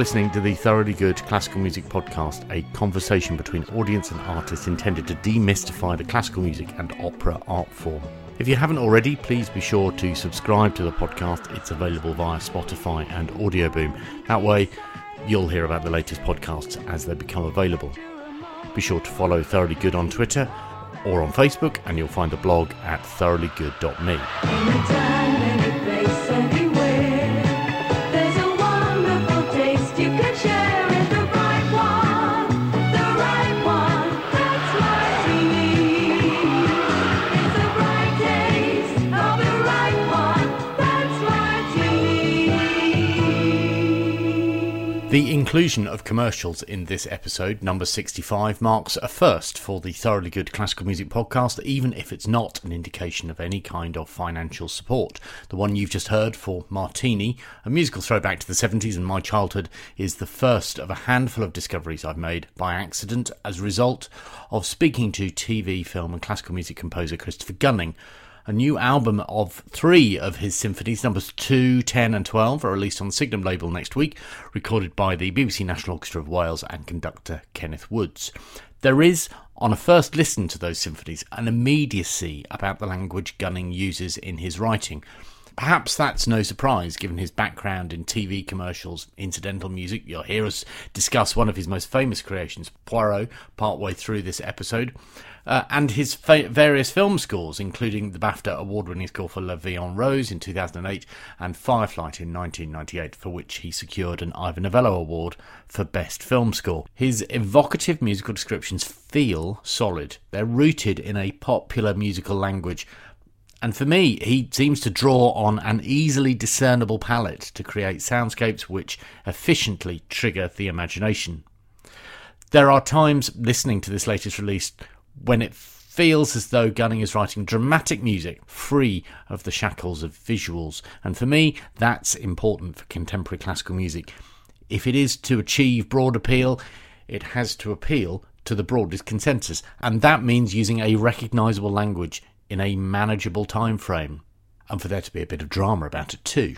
listening to the Thoroughly Good Classical Music Podcast, a conversation between audience and artist intended to demystify the classical music and opera art form. If you haven't already, please be sure to subscribe to the podcast. It's available via Spotify and Audioboom. That way, you'll hear about the latest podcasts as they become available. Be sure to follow Thoroughly Good on Twitter or on Facebook, and you'll find the blog at thoroughlygood.me. The inclusion of commercials in this episode, number 65, marks a first for the Thoroughly Good Classical Music podcast, even if it's not an indication of any kind of financial support. The one you've just heard for Martini, a musical throwback to the 70s and my childhood, is the first of a handful of discoveries I've made by accident as a result of speaking to TV, film, and classical music composer Christopher Gunning. A new album of three of his symphonies, numbers 2, 10, and 12, are released on the Signum label next week, recorded by the BBC National Orchestra of Wales and conductor Kenneth Woods. There is, on a first listen to those symphonies, an immediacy about the language Gunning uses in his writing. Perhaps that's no surprise given his background in TV commercials, incidental music. You'll hear us discuss one of his most famous creations, Poirot, partway through this episode, uh, and his fa- various film scores, including the BAFTA award winning score for La Vie en Rose in 2008 and Firelight in 1998, for which he secured an Ivor Novello Award for Best Film Score. His evocative musical descriptions feel solid, they're rooted in a popular musical language. And for me, he seems to draw on an easily discernible palette to create soundscapes which efficiently trigger the imagination. There are times listening to this latest release when it feels as though Gunning is writing dramatic music free of the shackles of visuals. And for me, that's important for contemporary classical music. If it is to achieve broad appeal, it has to appeal to the broadest consensus. And that means using a recognisable language in a manageable time frame. And for there to be a bit of drama about it too.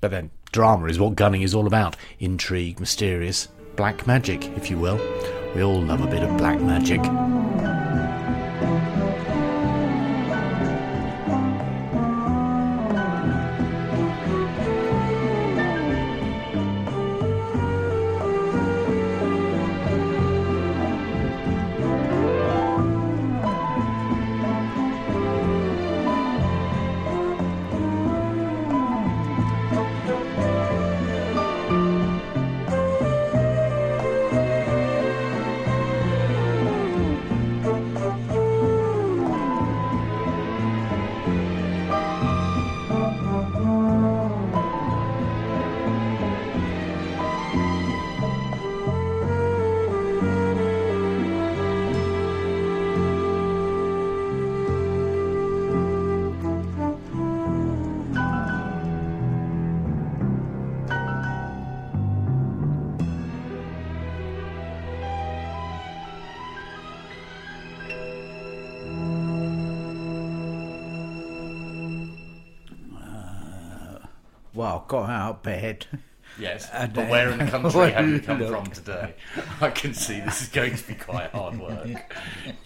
But then, drama is what Gunning is all about intrigue, mysterious, black magic, if you will. We all love a bit of black magic. Got out of bed. Yes, And, but where in the country have you come look. from today? I can see this is going to be quite hard work.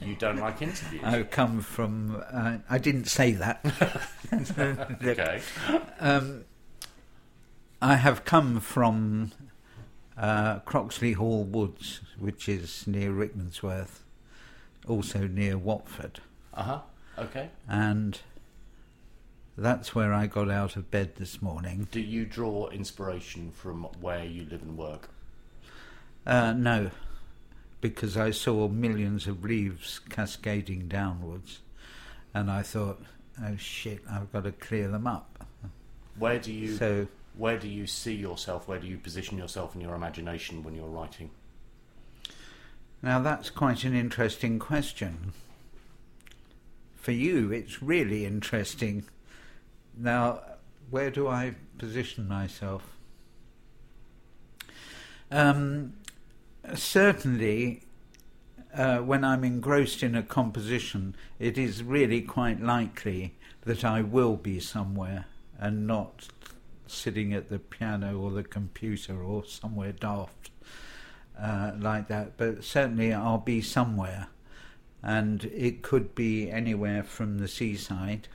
You don't like interviews. I've come from. Uh, I didn't say that. Okay. Um, I have come from uh, Croxley Hall Woods, which is near Rickmansworth, also near Watford, Uh huh. Okay. and that's where I got out of bed this morning. Do you draw inspiration from where you live and work? Uh, no, because I saw millions of leaves cascading downwards, and I thought, oh shit, I've got to clear them up. Where do you So where do you see yourself? Where do you position yourself in your imagination when you're writing? now that's quite an interesting question. For you, it's really interesting. Now, where do I position myself? Um, certainly, uh, when I'm engrossed in a composition, it is really quite likely that I will be somewhere and not sitting at the piano or the computer or somewhere daft uh, like that. But certainly I'll be somewhere, and it could be anywhere from the seaside,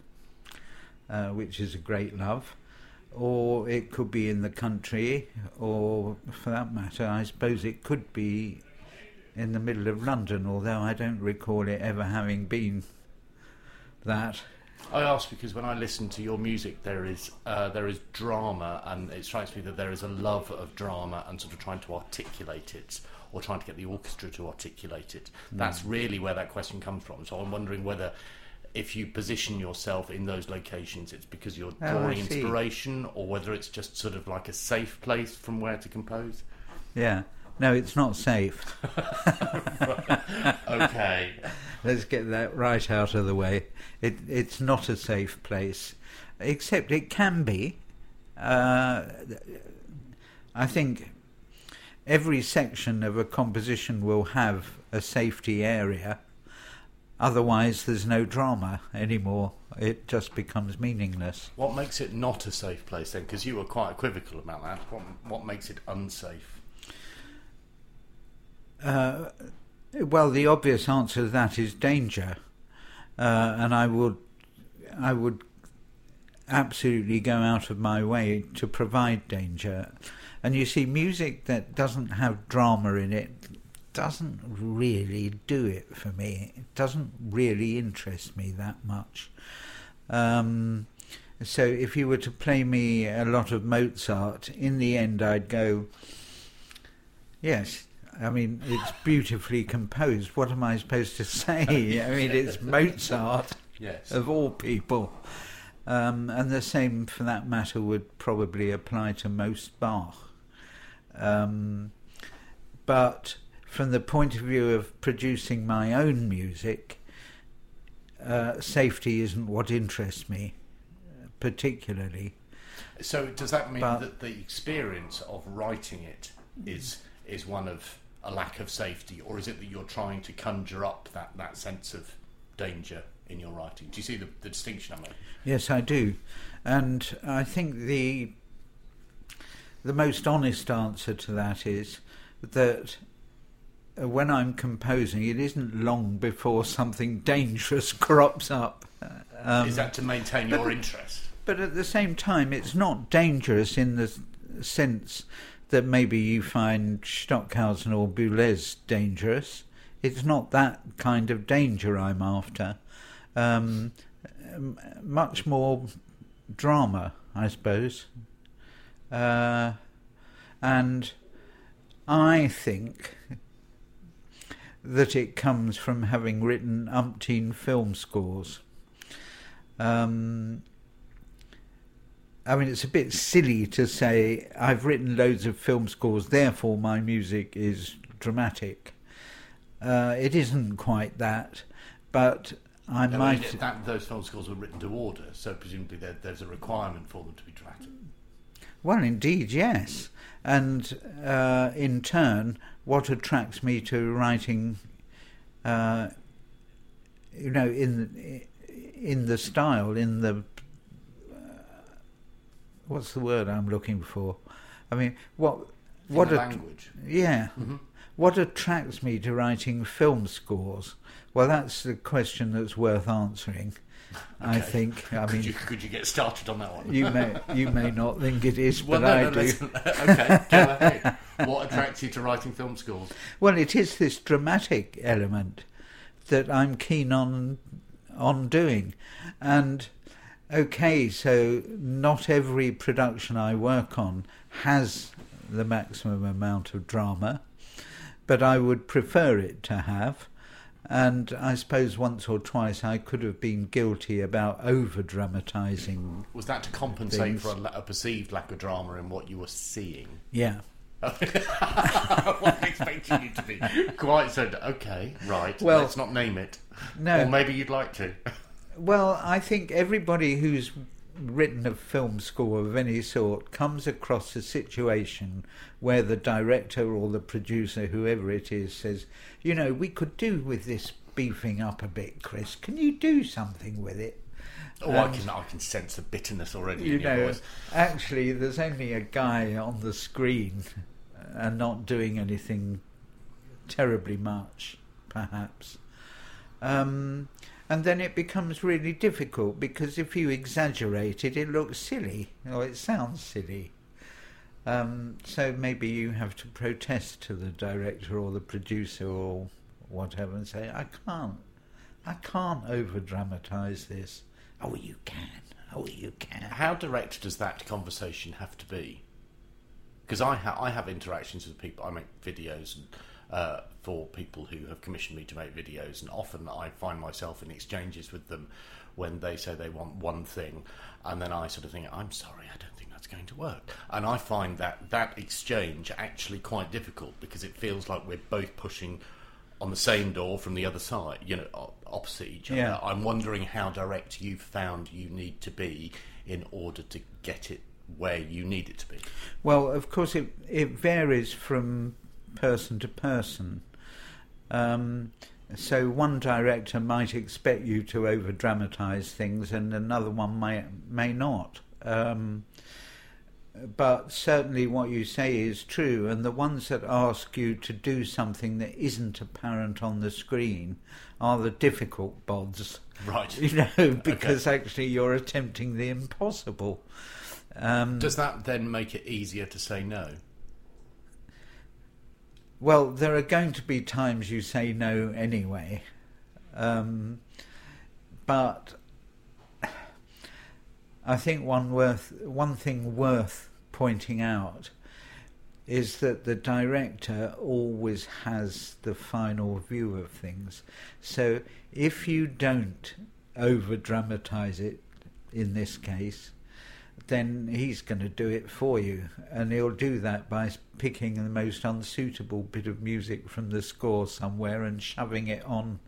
uh, which is a great love, or it could be in the country, or for that matter, I suppose it could be in the middle of London, although I don't recall it ever having been that. I ask because when I listen to your music, there is uh, there is drama, and it strikes me that there is a love of drama and sort of trying to articulate it, or trying to get the orchestra to articulate it. That's really where that question comes from. So I'm wondering whether, if you position yourself in those locations, it's because you're Oh, drawing see. inspiration, or whether it's just sort of like a safe place from where to compose. Yeah. No, it's not safe. Okay. Let's get that right out of the way. It, it's not a safe place, except it can be. Uh, I think every section of a composition will have a safety area. Otherwise, there's no drama anymore. It just becomes meaningless. what makes it not a safe place then? Because you were quite equivocal about that. What, what makes it unsafe? Uh, well, the obvious answer to that is danger, uh, and I would, I would absolutely go out of my way to provide danger. And you see, music that doesn't have drama in it doesn't really do it for me. It doesn't really interest me that much. Um, so if you were to play me a lot of Mozart, in the end I'd go, yes, I mean, it's beautifully composed. What am I supposed to say? I mean, it's Mozart, Yes. of all people. Um, and the same, for that matter, would probably apply to most Bach. Um, but from the point of view of producing my own music, uh, safety isn't what interests me particularly. So does that mean But- that the experience of writing it is is one of a lack of safety, or is it that you're trying to conjure up that, that sense of danger in your writing? Do you see the, the distinction I'm making? Yes, I do, and I think the the most honest answer to that is that when I'm composing, it isn't long before something dangerous crops up. Um, is that to maintain your interest? but at the same time, it's not dangerous in the sense that maybe you find Stockhausen or Boulez dangerous. It's not that kind of danger I'm after. Um, much more drama, I suppose. Uh, and I think that it comes from having written umpteen film scores. Um, I mean, it's a bit silly to say I've written loads of film scores, therefore my music is dramatic. Uh, it isn't quite that, but I No, I might. mean, that, those film scores were written to order, so presumably there, there's a requirement for them to be dramatic. Well, indeed, yes. And uh, in turn, what attracts me to writing, uh, you know, in in the style, in the uh, what's the word I'm looking for? I mean, what what the a- language. yeah. Mhm. What attracts me to writing film scores? Well, that's the question that's worth answering. I think. I could mean, you could you get started on that one? you may you may not think it is, well, but no, I no, do. listen. okay, go ahead. What attracts you to writing film scores? Well, it is this dramatic element that I'm keen on on doing, and okay, so not every production I work on has the maximum amount of drama, but I would prefer it to have. And I suppose once or twice I could have been guilty about over dramatising. Was that to compensate Things. for a, a perceived lack of drama in what you were seeing? Yeah. I wasn't expecting you to be quite so. Okay, right. Well- let's not name it. No. Or maybe you'd like to. Well, I think everybody who's written a film score of any sort comes across a situation where the director or the producer, whoever it is, says, you know, we could do with this beefing up a bit, Chris. Can you do something with it? Oh, I can I can sense the bitterness already you know, actually, there's only a guy on the screen and not doing anything terribly much, perhaps. Um, and then it becomes really difficult because if you exaggerate it, it looks silly or it sounds silly. Um, so maybe you have to protest to the director or the producer or whatever and say, I can't, I can't over dramatise this. Oh, you can. Oh, you can. How direct does that conversation have to be? Because I, ha- I have interactions with people. I make videos and, uh, for people who have commissioned me to make videos, and often I find myself in exchanges with them when they say they want one thing, and then I sort of think, "I'm sorry, I don't think that's going to work." And I find that that exchange actually quite difficult because it feels like we're both pushing on the same door from the other side, you know, opposite each other. Yeah. I'm wondering how direct you've found you need to be in order to get it where you need it to be. Well, of course, it it varies from person to person. Um, so one director might expect you to over dramatise things, and another one may may not. Um, but certainly, what you say is true, and the ones that ask you to do something that isn't apparent on the screen are the difficult bods. Right. You know, because actually you're attempting the impossible. Um, Does that then make it easier to say no? Well, there are going to be times you say no anyway. Um, but I think one worth one thing worth pointing out is that the director always has the final view of things. So if you don't over dramatize it in this case, then he's going to do it for you. And he'll do that by picking the most unsuitable bit of music from the score somewhere and shoving it on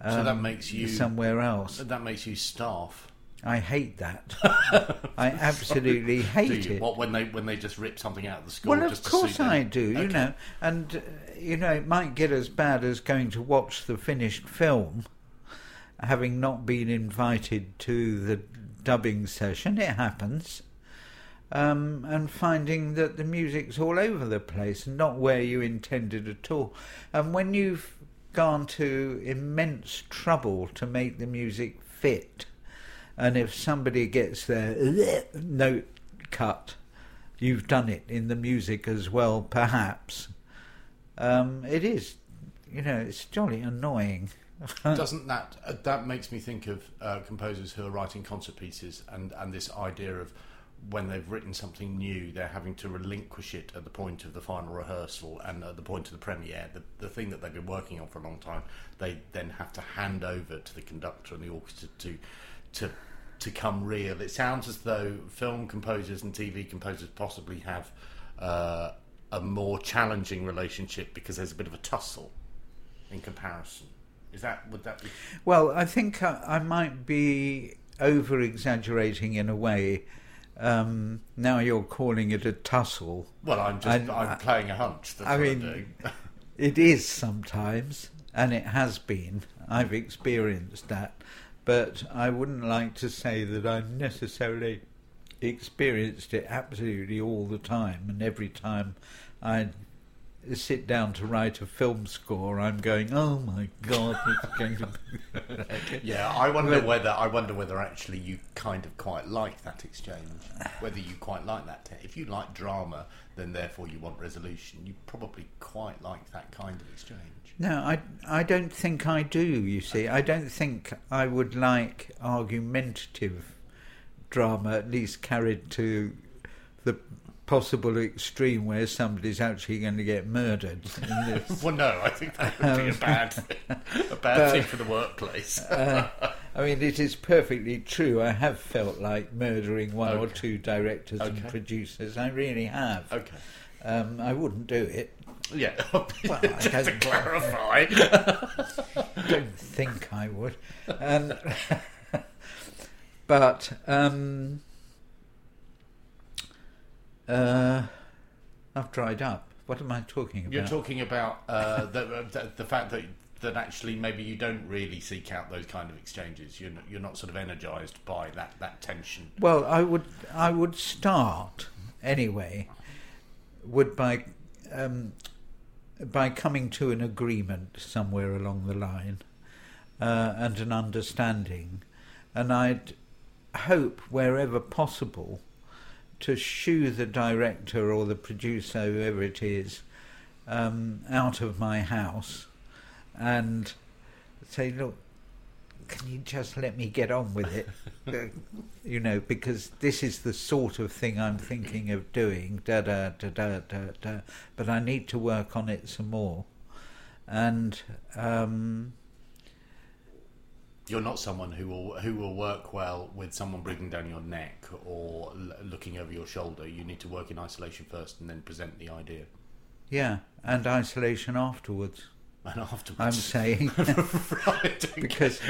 So that um, makes you- somewhere else. That makes you staff. I hate that. I absolutely hate it. What when they when they just rip something out of the score? Well, of course them? I do, you know, and uh, you know it might get as bad as going to watch the finished film, having not been invited to the dubbing session. It happens, um, and finding that the music's all over the place and not where you intended at all. And when you've gone to immense trouble to make the music fit, and if somebody gets their note cut you've done it in the music as well, perhaps. Um, it is, you know, it's jolly annoying. Doesn't that uh, that makes me think of uh, composers who are writing concert pieces and and this idea of when they've written something new, they're having to relinquish it at the point of the final rehearsal and at the point of the premiere. The, the thing that they've been working on for a long time, they then have to hand over to the conductor and the orchestra to to to come real. It sounds as though film composers and TV composers possibly have uh, a more challenging relationship because there's a bit of a tussle in comparison. Is that would that be? Well, I think I, I might be over exaggerating in a way. Um, now you're calling it a tussle. Well, I'm just I- am playing a hunch. I mean. It is sometimes, and it has been. I've experienced that, but I wouldn't like to say that I've necessarily experienced it absolutely all the time. And every time I sit down to write a film score, I'm going, "Oh my God, it's going to be." yeah, I wonder But- whether I wonder whether actually you kind of quite like that exchange. Whether you quite like that. Te- if you like drama, then therefore you want resolution. You probably quite like that kind of exchange. No, I, I don't think I do, you see. I don't think I would like argumentative drama, at least carried to the possible extreme where somebody's actually going to get murdered. in this. Well, no, I think that would be a bad, a bad thing for the workplace. Uh, I mean, it is perfectly true. I have felt like murdering one or two directors and producers. I really have. okay. Um, I wouldn't do it. Yeah. I just to clarify. don't think I would. Um, but um, uh, I've dried up. What am I talking about? You're talking about uh, the, the the fact that that actually maybe you don't really seek out those kind of exchanges. You're not, you're not sort of energised by that, that tension. Well, I would I would start anyway. Would by um, by coming to an agreement somewhere along the line uh, and an understanding, and I'd hope wherever possible to shoo the director or the producer, whoever it is, um, out of my house and say, look, can you just let me get on with it? Uh, you know, because this is the sort of thing I'm thinking of doing, da da da da da da. But I need to work on it some more, and um, You're not someone who will who will work well with someone breathing down your neck or l- looking over your shoulder. You need to work in isolation first and then present the idea. yeah, and isolation afterwards. And afterwards, I'm saying right, because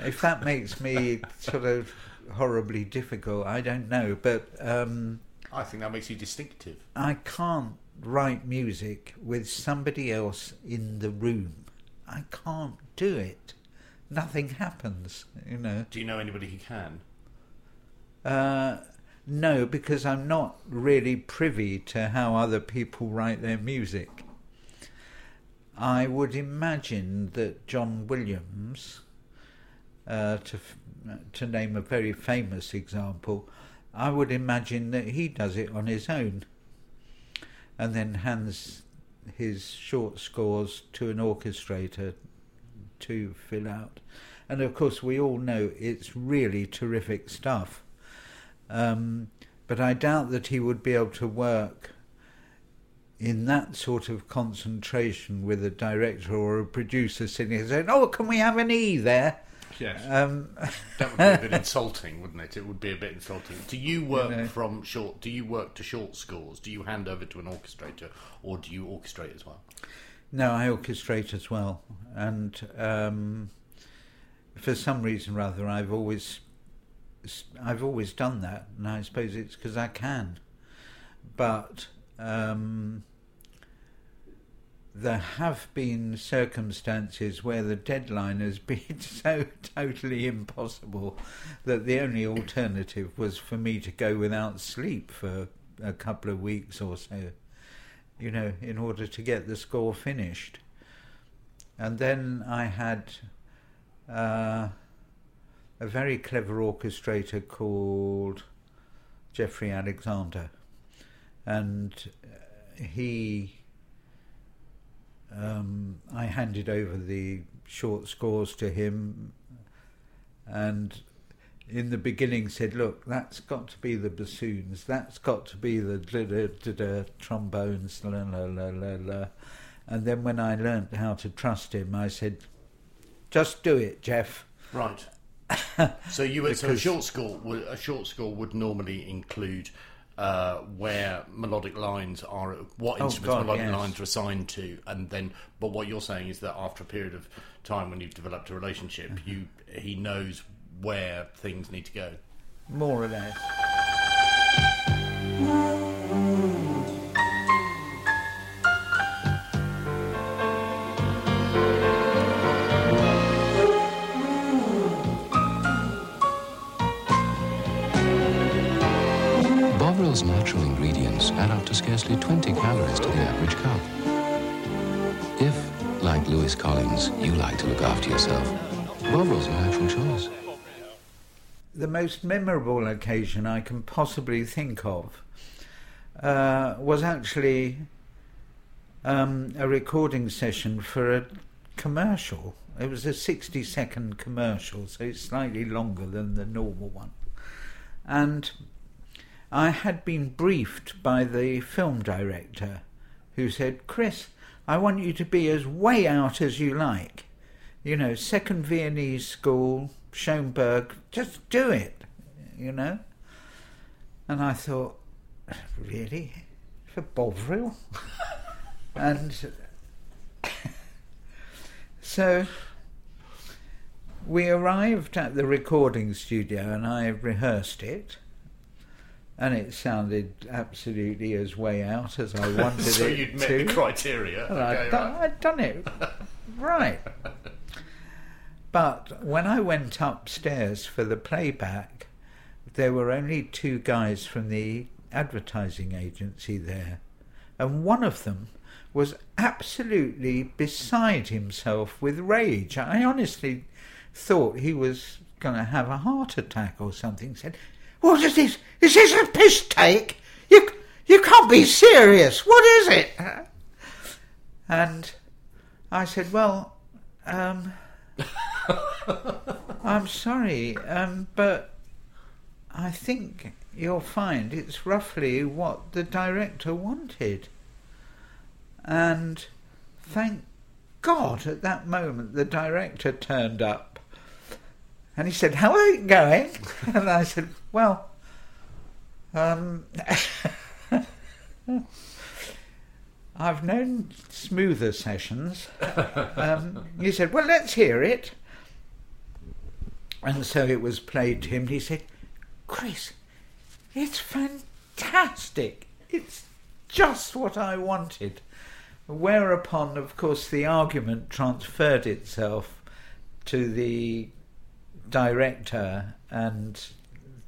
if that makes me sort of horribly difficult, I don't know, but. Um, I think that makes you distinctive. I can't write music with somebody else in the room. I can't do it. Nothing happens, you know. Do you know anybody who can? Uh, no, because I'm not really privy to how other people write their music. I would imagine that John Williams, uh, to f- to name a very famous example, I would imagine that he does it on his own, and then hands his short scores to an orchestrator to fill out. And of course, we all know it's really terrific stuff. Um, but I doubt that he would be able to work in that sort of concentration with a director or a producer sitting there saying, "Oh, can we have an E there?" Yes. Um, That would be a bit insulting, wouldn't it? It would be a bit insulting. Do you work know. from short? Do you work to short scores? Do you hand over to an orchestrator, or do you orchestrate as well? No, I orchestrate as well, and um, for some reason or other, I've always I've always done that, and I suppose it's because I can. But um, there have been circumstances where the deadline has been so totally impossible that the only alternative was for me to go without sleep for a couple of weeks or so, you know, in order to get the score finished. And then I had uh, a very clever orchestrator called Jeffrey Alexander, and he. Um, I handed over the short scores to him, and in the beginning said, "Look, that's got to be the bassoons. That's got to be the da, da, da, da, trombones." La, la, la, la, la. And then when I learnt how to trust him, I said, "Just do it, Jeff." Right. so you would, so a short score a short score would normally include uh, where melodic lines are, what Oh, instruments God, melodic yes. lines are assigned to, and then. But what you're saying is that after a period of time when you've developed a relationship, Mm-hmm. you he knows where things need to go. More or less. Bovril's natural ingredients add up to scarcely 20 calories to the average cup. If, like Lewis Collins, you like to look after yourself, Bovril's a natural choice. The most memorable occasion I can possibly think of uh, was actually um, a recording session for a commercial. It was a 60 second commercial, so it's slightly longer than the normal one. And I had been briefed by the film director who said, Chris, I want you to be as way out as you like. You know, second Viennese school, Schoenberg, just do it, you know? And I thought, really? For Bovril? and so we arrived at the recording studio and I rehearsed it. And it sounded absolutely as way out as I wanted it. to. so you'd met the criteria. Okay, I'd, done, right. I'd done it right. But when I went upstairs for the playback, there were only two guys from the advertising agency there. And one of them was absolutely beside himself with rage. I honestly thought he was going to have a heart attack or something. He said, What is this? Is this a piss take? You, you can't be serious. What is it? And I said, Well, um, I'm sorry, um, but I think you'll find it's roughly what the director wanted. And thank God at that moment the director turned up and he said, How are you going? And I said, Well, um, I've known smoother sessions. Um, he said, Well, let's hear it. And so it was played to him. He said, Chris, it's fantastic. It's just what I wanted. Whereupon, of course, the argument transferred itself to the director and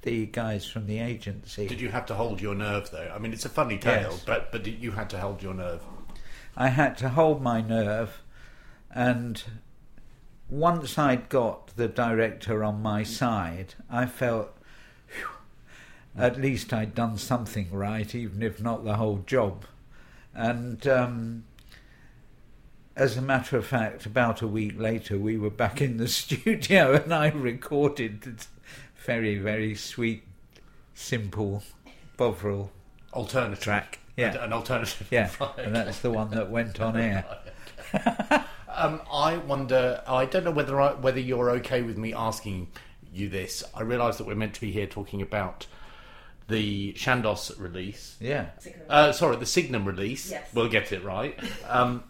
the guys from the agency. Did you have to hold your nerve though? I mean, it's a funny tale, Yes. but but you had to hold your nerve. I had to hold my nerve, and once I'd got the director on my side, I felt phew, at least I'd done something right, even if not the whole job. And um, as a matter of fact, about a week later, we were back in the studio, and I recorded very, very sweet, simple Bovril Alternative track. Yeah. an alternative. Yeah, Right. and that's the one that went on air. Um, I wonder. I don't know whether I, whether you're okay with me asking you this. I realise that we're meant to be here talking about the Chandos release. Yeah. Uh, sorry, the Signum release. Yes. We'll get it right. Um,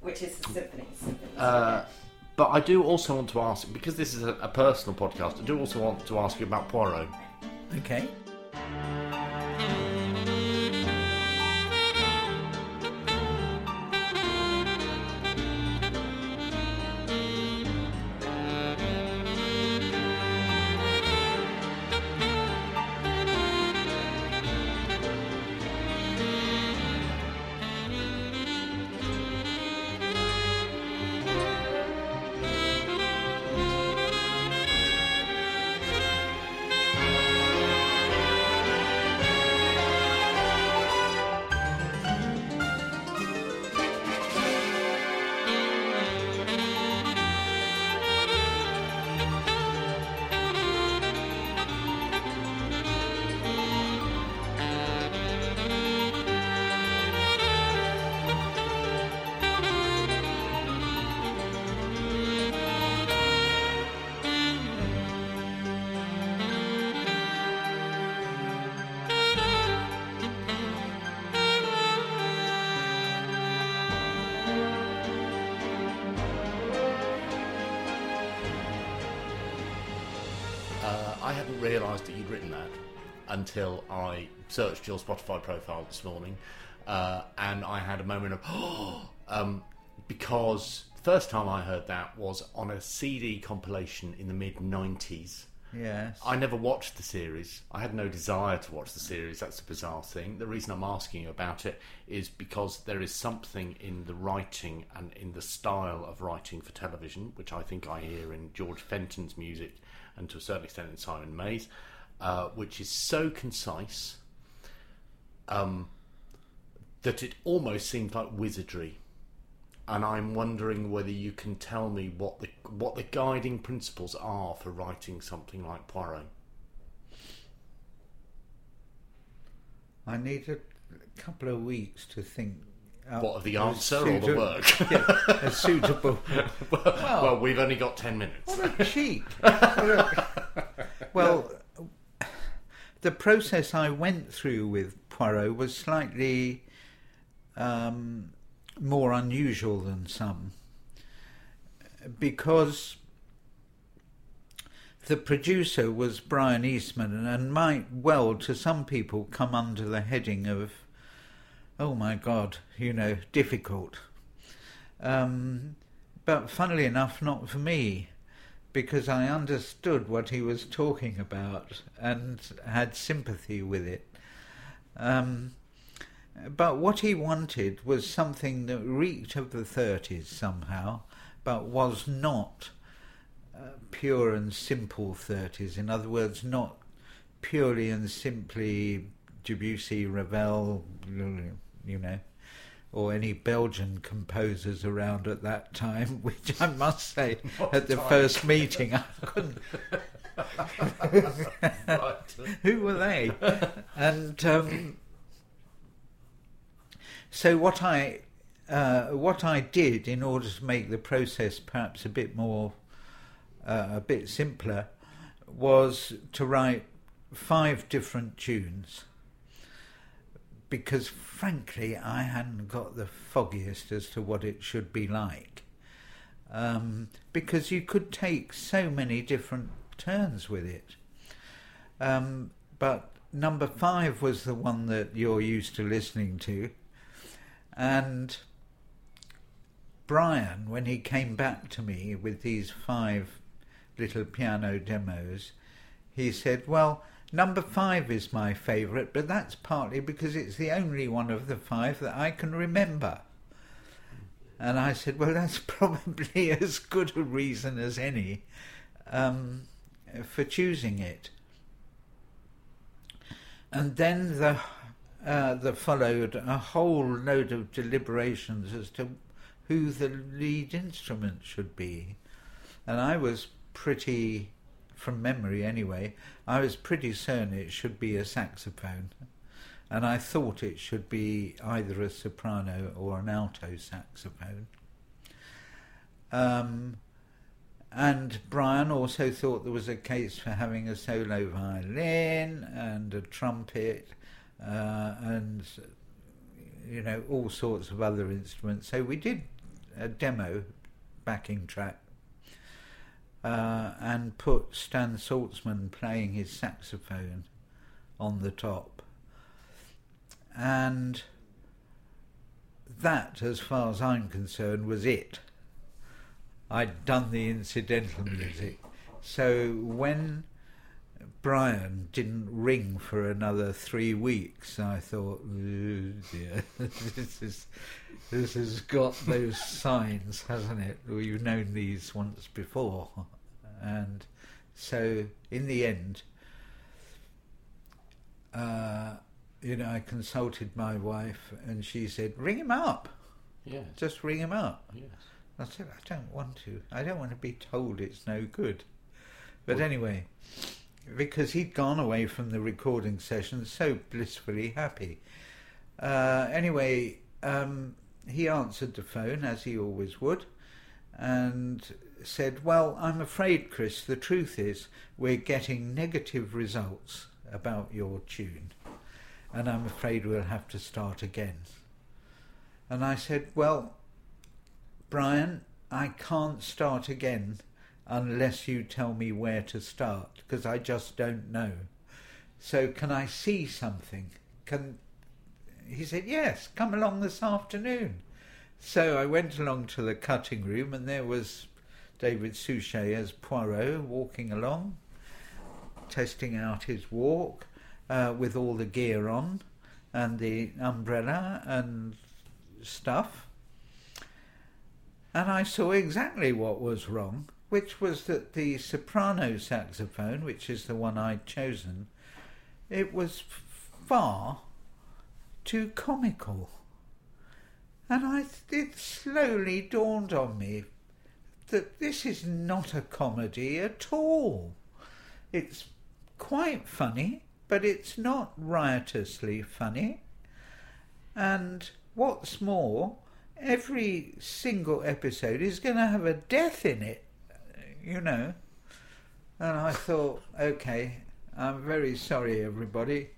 which is symphonies. symphonies uh, but I do also want to ask because this is a, a personal podcast. I do also want to ask you about Poirot. Okay. Realised that you'd written that until I searched your Spotify profile this morning, uh, and I had a moment of um, because the first time I heard that was on a CD compilation in the mid '90s. Yes. I never watched the series. I had no desire to watch the series. That's a bizarre thing. The reason I'm asking you about it is because there is something in the writing and in the style of writing for television, which I think I hear in George Fenton's music and to a certain extent in Simon May's, uh, which is so concise um, that it almost seems like wizardry. And I'm wondering whether you can tell me what the what the guiding principles are for writing something like Poirot. I need a couple of weeks to think. What of the answer or the work? yeah, a suitable. well, well, we've only got ten minutes. What a cheek! well, the process I went through with Poirot was slightly um, more unusual than some because the producer was Brian Eastman and might well, to some people, come under the heading of, oh my God, you know, difficult. Um, but funnily enough, not for me. because I understood what he was talking about and had sympathy with it. Um, but what he wanted was something that reeked of the 30s somehow, but was not uh, pure and simple 30s. In other words, not purely and simply Debussy, Ravel, you know, or any Belgian composers around at that time, which I must say, at the first meeting, I couldn't. Who were they? And um, so what I uh, what I did in order to make the process perhaps a bit more uh, a bit simpler was to write five different tunes. Because frankly I hadn't got the foggiest as to what it should be like. Um, because you could take so many different turns with it. Um, but number five was the one that you're used to listening to and Brian, when he came back to me with these five little piano demos, he said, Well, number five is my favourite, but that's partly because it's the only one of the five that I can remember. And I said, Well, that's probably as good a reason as any um, for choosing it. And then the uh, there followed a whole load of deliberations as to who the lead instrument should be. And I was pretty, from memory anyway, I was pretty certain it should be a saxophone. And I thought it should be either a soprano or an alto saxophone. Um, and Brian also thought there was a case for having a solo violin and a trumpet uh, and you know all sorts of other instruments. So we did a demo backing track uh, and put Stan Sulzmann playing his saxophone on the top, and that, as far as I'm concerned, was it. I'd done the incidental music, so when Brian didn't ring for another three weeks. I thought, "Oh, dear, this is this has got those signs, hasn't it? We've known these once before, and so in the end, uh, you know, I consulted my wife, and she said, "Ring him up. Yes. Just ring him up." Yes. I said, "I don't want to. I don't want to be told it's no good." But anyway because he'd gone away from the recording session so blissfully happy. Uh, anyway, um, he answered the phone as he always would and said, Well, I'm afraid, Chris, the truth is we're getting negative results about your tune, and I'm afraid we'll have to start again. And I said, Well, Brian, I can't start again unless you tell me where to start because I just don't know. So can I see something? Can he said yes, come along this afternoon. So I went along to the cutting room and there was David Suchet as Poirot walking along, testing out his walk uh, with all the gear on and the umbrella and stuff. And I saw exactly what was wrong which was that the soprano saxophone, which is the one I'd chosen, it was far too comical. And I, it slowly dawned on me that this is not a comedy at all. It's quite funny, but it's not riotously funny. And what's more, every single episode is going to have a death in it you know. And I thought, okay, I'm very sorry, everybody.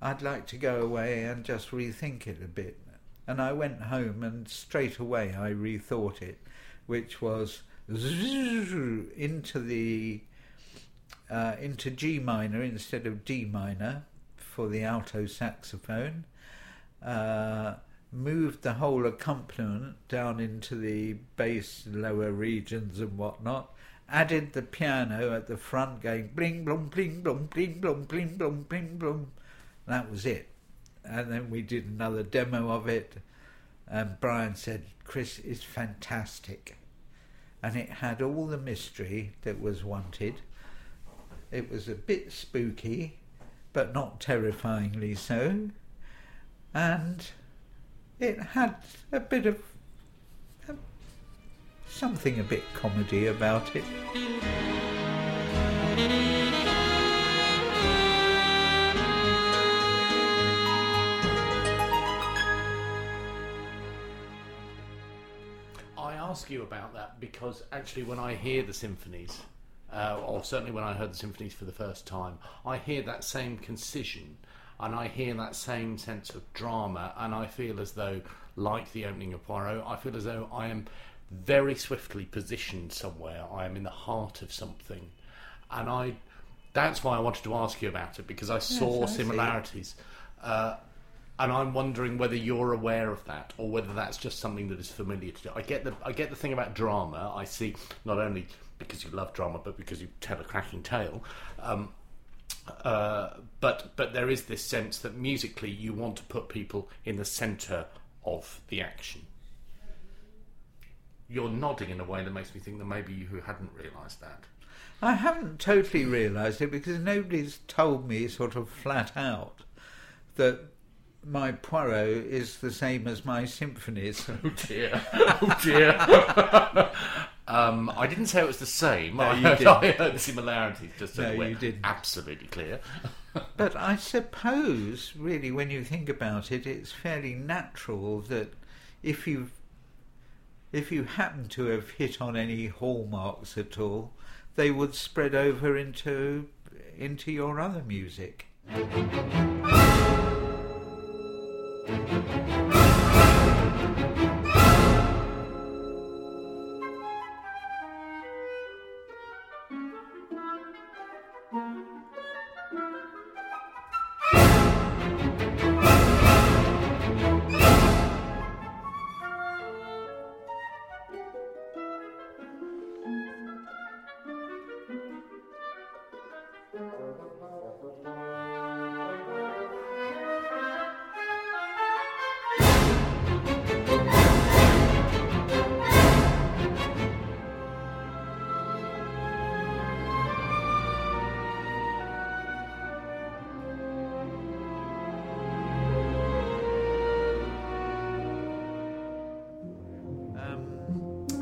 I'd like to go away and just rethink it a bit. And I went home and straight away I rethought it, which was into the uh, into G minor instead of D minor for the alto saxophone. Uh, moved the whole accompaniment down into the bass lower regions and whatnot, added the piano at the front going bling blum bling blum bling blum bling blum bling blum. That was it. And then we did another demo of it, and Brian said, "Chris is fantastic," and it had all the mystery that was wanted. It was a bit spooky, but not terrifyingly so, and it had a bit of something a bit comedy about it. I ask you about that because actually, when I hear the symphonies, uh, or certainly when I heard the symphonies for the first time, I hear that same concision and I hear that same sense of drama, and I feel as though, like the opening of Poirot, I feel as though I am very swiftly positioned somewhere. I am in the heart of something, and I. That's why I wanted to ask you about it because I saw I similarities. Uh, and I'm wondering whether you're aware of that, or whether that's just something that is familiar to you. I get the I get the thing about drama. I see not only because you love drama, but because you tell a cracking tale. Um, uh, but but there is this sense that musically you want to put people in the centre of the action. You're nodding in a way that makes me think that maybe you hadn't realised that. I haven't totally realised it because nobody's told me sort of flat out that my Poirot is the same as my symphonies. Oh dear. Oh dear. um, I didn't say it was the same. No, I, didn't. I heard the similarities just so No, we're you didn't. absolutely clear. But I suppose, really, when you think about it, it's fairly natural that if you if you happen to have hit on any hallmarks at all, they would spread over into into your other music.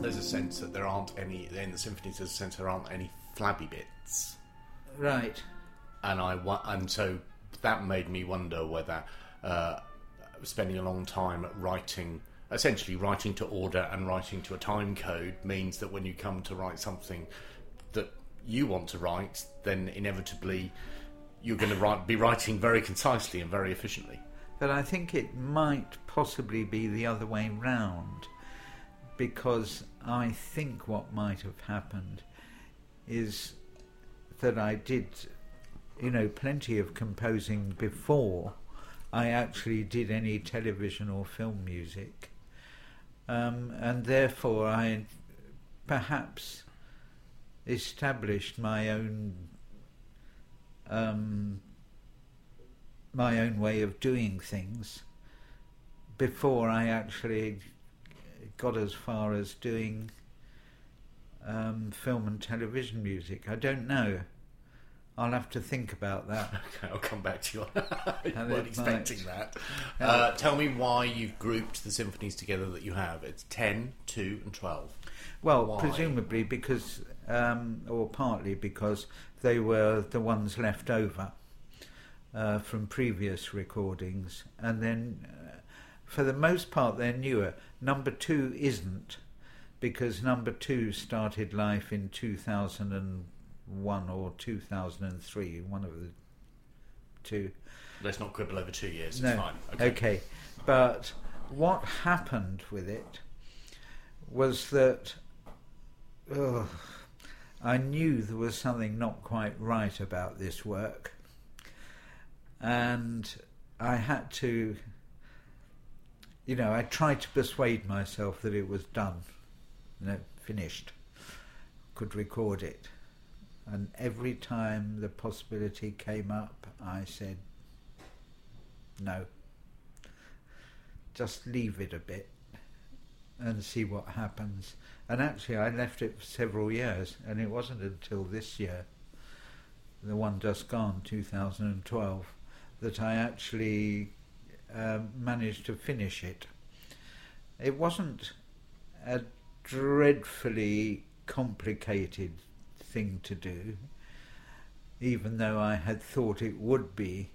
There's a sense that there aren't any in the symphonies. There's a sense there aren't any flabby bits, right. and I wa- and so that made me wonder whether uh, spending a long time writing, essentially writing to order and writing to a time code, means that when you come to write something that you want to write, then inevitably you're going to write, be writing very concisely and very efficiently. But I think it might possibly be the other way round because I think what might have happened is that I did, you know, plenty of composing before I actually did any television or film music. Um, and therefore I perhaps established my own um, my own way of doing things before I actually got as far as doing um, film and television music. I don't know. I'll have to think about that. Okay, I'll come back to you. you And weren't expecting that. Uh, tell me why you've grouped the symphonies together that you have. It's 10, 2, and 12. Well, Why? presumably because, um, or partly because they were the ones left over uh, from previous recordings, and then uh, for the most part they're newer. Number two isn't, because number two started life in 2001 or 2003, one of the two. Let's not quibble over two years. It's No. fine. Okay. But what happened with it was that ugh, I knew there was something not quite right about this work. And I had to, you know, I tried to persuade myself that it was done, you know, finished. could record it. And every time the possibility came up, I said, no. Just leave it a bit and see what happens. And actually, I left it for several years, and it wasn't until this year, the one just gone, 2012, that I actually um, managed to finish it. It wasn't a dreadfully complicated thing to do, even though I had thought it would be,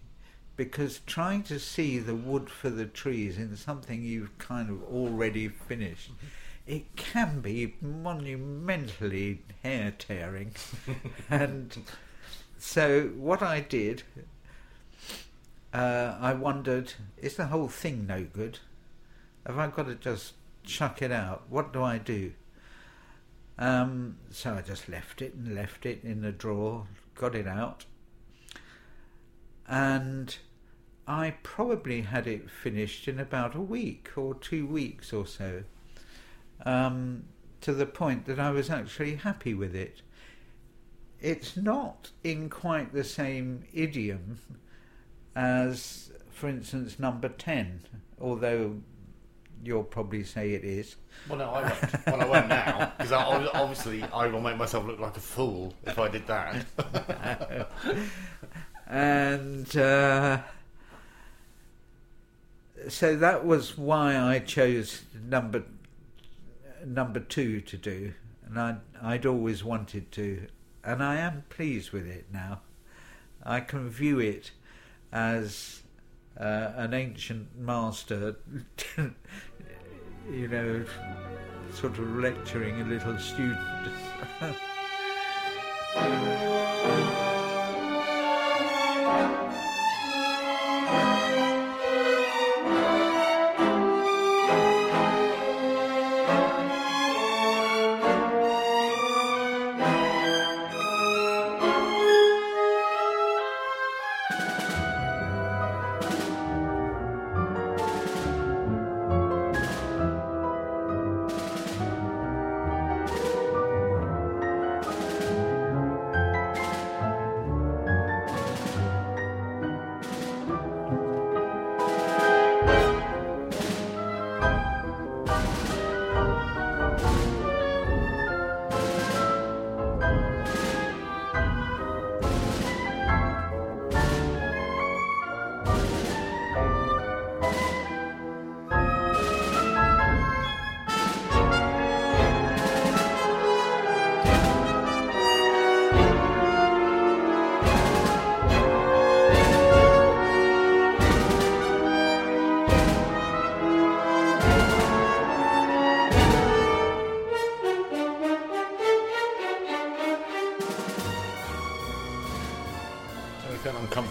because trying to see the wood for the trees in something you've kind of already finished, it can be monumentally hair tearing. and so what I did, uh, I wondered, is the whole thing no good? Have I got to just chuck it out? What do I do? Um, so I just left it and left it in the drawer, got it out, and I probably had it finished in about a week or two weeks or so, um, to the point that I was actually happy with it. It's not in quite the same idiom as, for instance, number 10, although you'll probably say it is. Well, no, I won't. well, I won't now because obviously I will make myself look like a fool if I did that. and uh, so that was why I chose number number two to do, and I I'd always wanted to, and I am pleased with it now. I can view it as uh, an ancient master, you know, sort of lecturing a little student.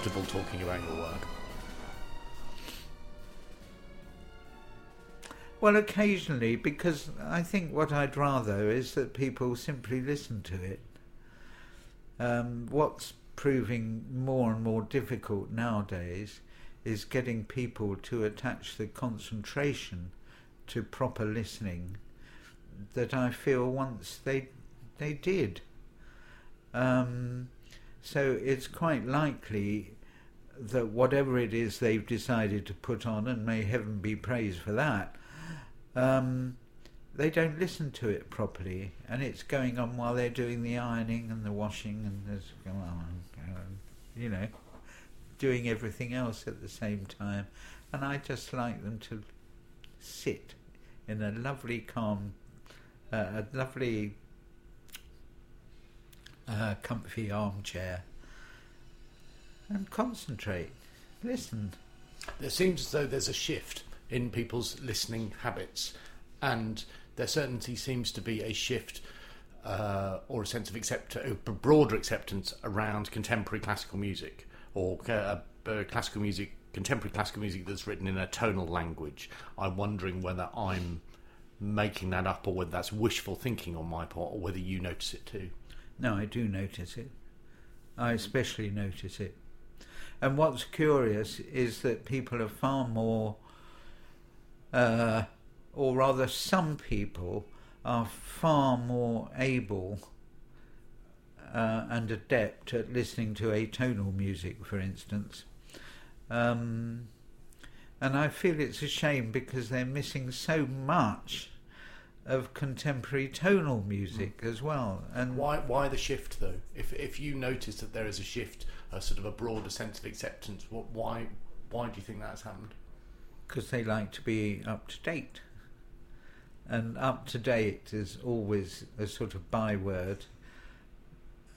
feel uncomfortable talking about your work. Well, occasionally, because I think what I'd rather is that people simply listen to it. Um, what's proving more and more difficult nowadays is getting people to attach the concentration to proper listening that I feel once they they did. Um, so it's quite likely that whatever it is they've decided to put on, and may heaven be praised for that, um, they don't listen to it properly, and it's going on while they're doing the ironing and the washing, and there's you know, doing everything else at the same time. And I just like them to sit in a lovely, calm, uh, a lovely, uh, comfy armchair and concentrate, listen. There seems as though there's a shift in people's listening habits, and there certainly seems to be a shift uh, or a sense of accept- broader acceptance around contemporary classical music or uh, uh, classical music, contemporary classical music that's written in a tonal language. I'm wondering whether I'm making that up or whether that's wishful thinking on my part or whether you notice it too. No, I do notice it. I especially notice it. And what's curious is that people are far more, uh, or rather, some people are far more able uh, and adept at listening to atonal music, for instance. Um, and I feel it's a shame because they're missing so much of contemporary tonal music as well. And Why, why the shift though? If if you notice that there is a shift, a sort of a broader sense of acceptance, what, why why do you think that's happened? because they like to be up to date. And up to date is always a sort of byword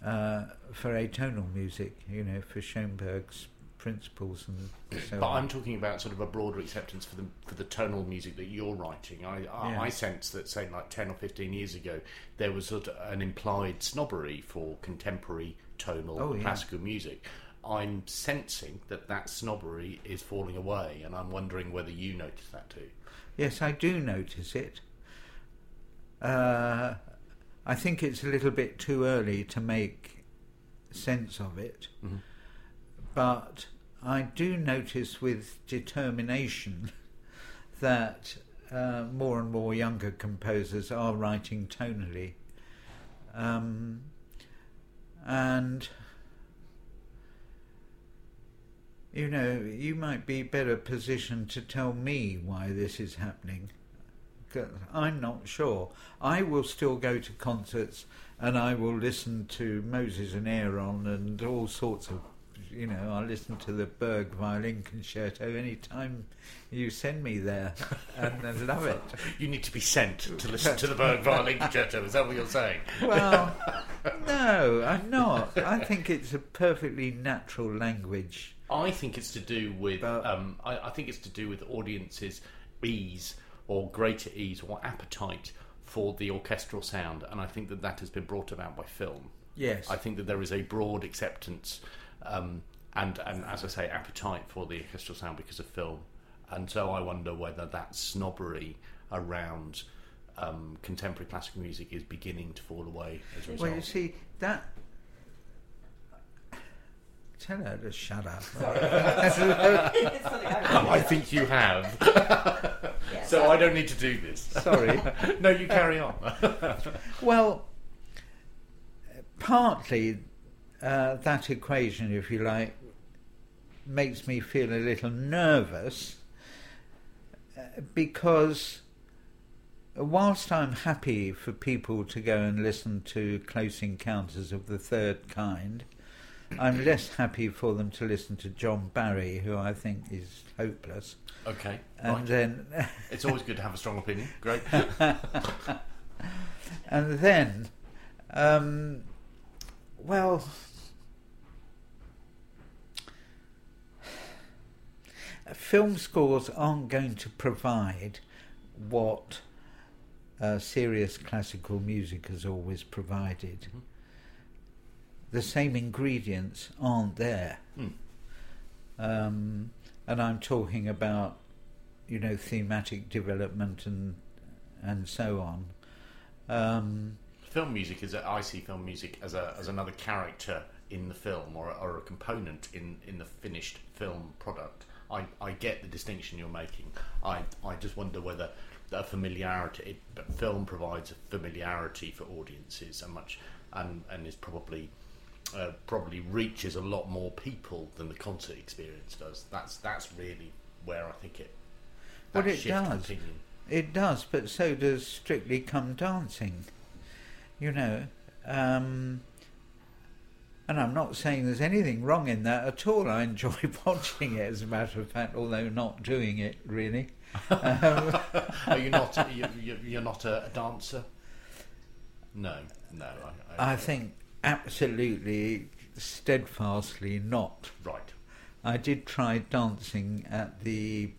uh, for atonal music, you know, for Schoenberg's principles and so But on. I'm talking about sort of a broader acceptance for the for the tonal music that you're writing. I I, Yeah. I sense that say like ten or fifteen years ago there was sort of an implied snobbery for contemporary tonal Oh, yeah. classical music. I'm sensing that that snobbery is falling away, and I'm wondering whether you notice that too. Yes, I do notice it. Uh, I think it's a little bit too early to make sense of it, but I do notice with determination that uh, more and more younger composers are writing tonally. Um, and you know, you might be better positioned to tell me why this is happening. I'm not sure. I will still go to concerts and I will listen to Moses and Aaron and all sorts of, you know, I listen to the Berg violin concerto anytime you send me there and I love it. You need to be sent to listen to the Berg Violin Concerto. Is that what you're saying? Well, no, I'm not. I think it's a perfectly natural language. I think it's to do with. But- um, I, I think it's to do with audiences' ease or greater ease or appetite for the orchestral sound, and I think that that has been brought about by film. Yes. I think that there is a broad acceptance um, and, and, as I say, appetite for the orchestral sound because of film, and so I wonder whether that snobbery around um, contemporary classical music is beginning to fall away as a result. Well, you see, that. Tell her to shut up. It's I I think you have, yeah, so I don't need to do this. Sorry. no, you carry on. Well, partly uh, that equation, if you like, makes me feel a little nervous uh, because whilst I'm happy for people to go and listen to Close Encounters of the Third Kind, I'm less happy for them to listen to John Barry, who I think is hopeless. okay, And right. then It's always good to have a strong opinion. Great. and then, um, well, film scores aren't going to provide what uh, serious classical music has always provided. The same ingredients aren't there. Hmm. Um, and I'm talking about, you know, thematic development and and so on. Um, film music is. A, I see film music as a as another character in the film or a, or a component in in the finished film product. I, I get the distinction you're making. I I just wonder whether a familiarity. It, film provides a familiarity for audiences and much and and is probably. Uh, probably reaches a lot more people than the concert experience does. That's that's really where I think it. Well, it does. opinion. It does, but so does Strictly Come Dancing. You know, um, and I'm not saying there's anything wrong in that at all. I enjoy watching it, as a matter of fact, although not doing it really. Um, Are you not? You, you're not a, a dancer. No, no. I, I, I think absolutely, steadfastly not. right. I did try dancing at the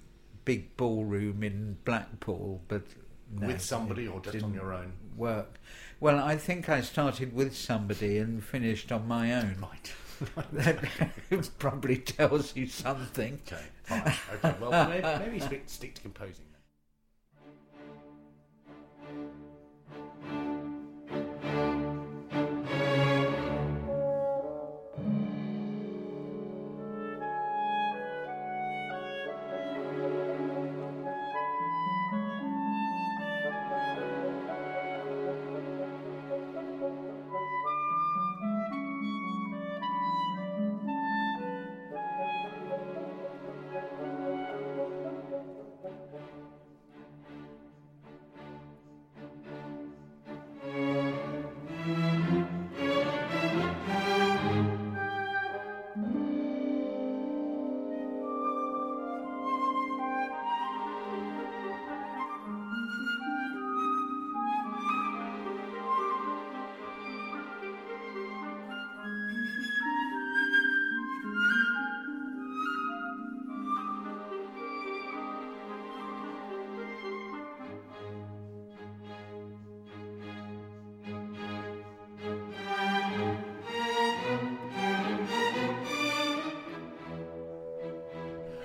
big ballroom in Blackpool, but no, With somebody or just on your own? Work. Well, I think I started with somebody and finished on my own. Right. That probably tells you something. Okay. Fine. Okay. Well, maybe, maybe stick, stick to composing.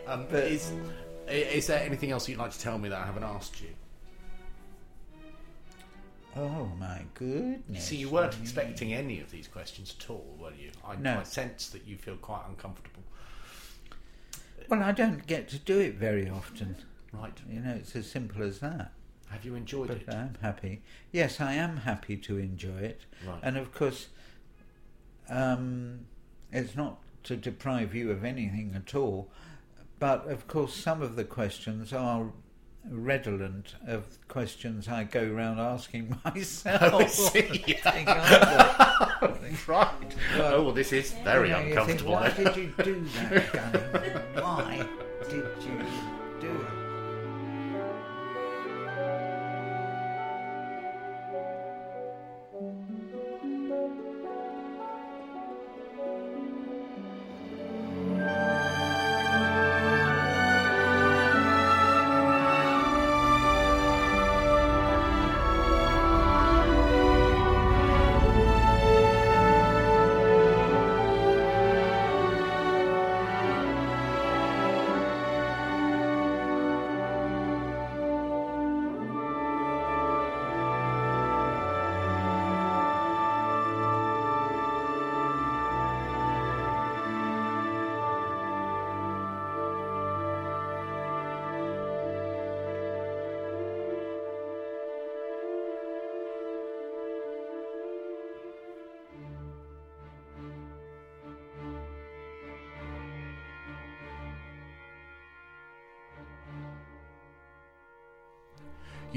Um, But- is, is there anything else you'd like to tell me that I haven't asked you? Oh my goodness! See, you weren't expecting any of these questions at all, were you? I, No. I sense that you feel quite uncomfortable. Well, I don't get to do it very often. Right. You know, it's as simple as that. Have you enjoyed But it? I'm happy. Yes, I am happy to enjoy it. Right. And of course, um, it's not to deprive you of anything at all. But of course, some of the questions are redolent of questions I go around asking myself. Oh, I see. Think, "Oh, right. oh, well, this is very know, you think, uncomfortable. Why did you do that? Why did you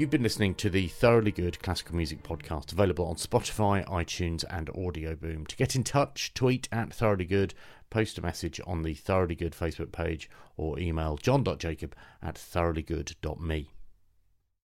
You've been listening to the Thoroughly Good Classical Music Podcast, available on Spotify, iTunes, and Audio Boom. To get in touch, tweet at Thoroughly Good, post a message on the Thoroughly Good Facebook page, or email john.jacob at thoroughlygood.me.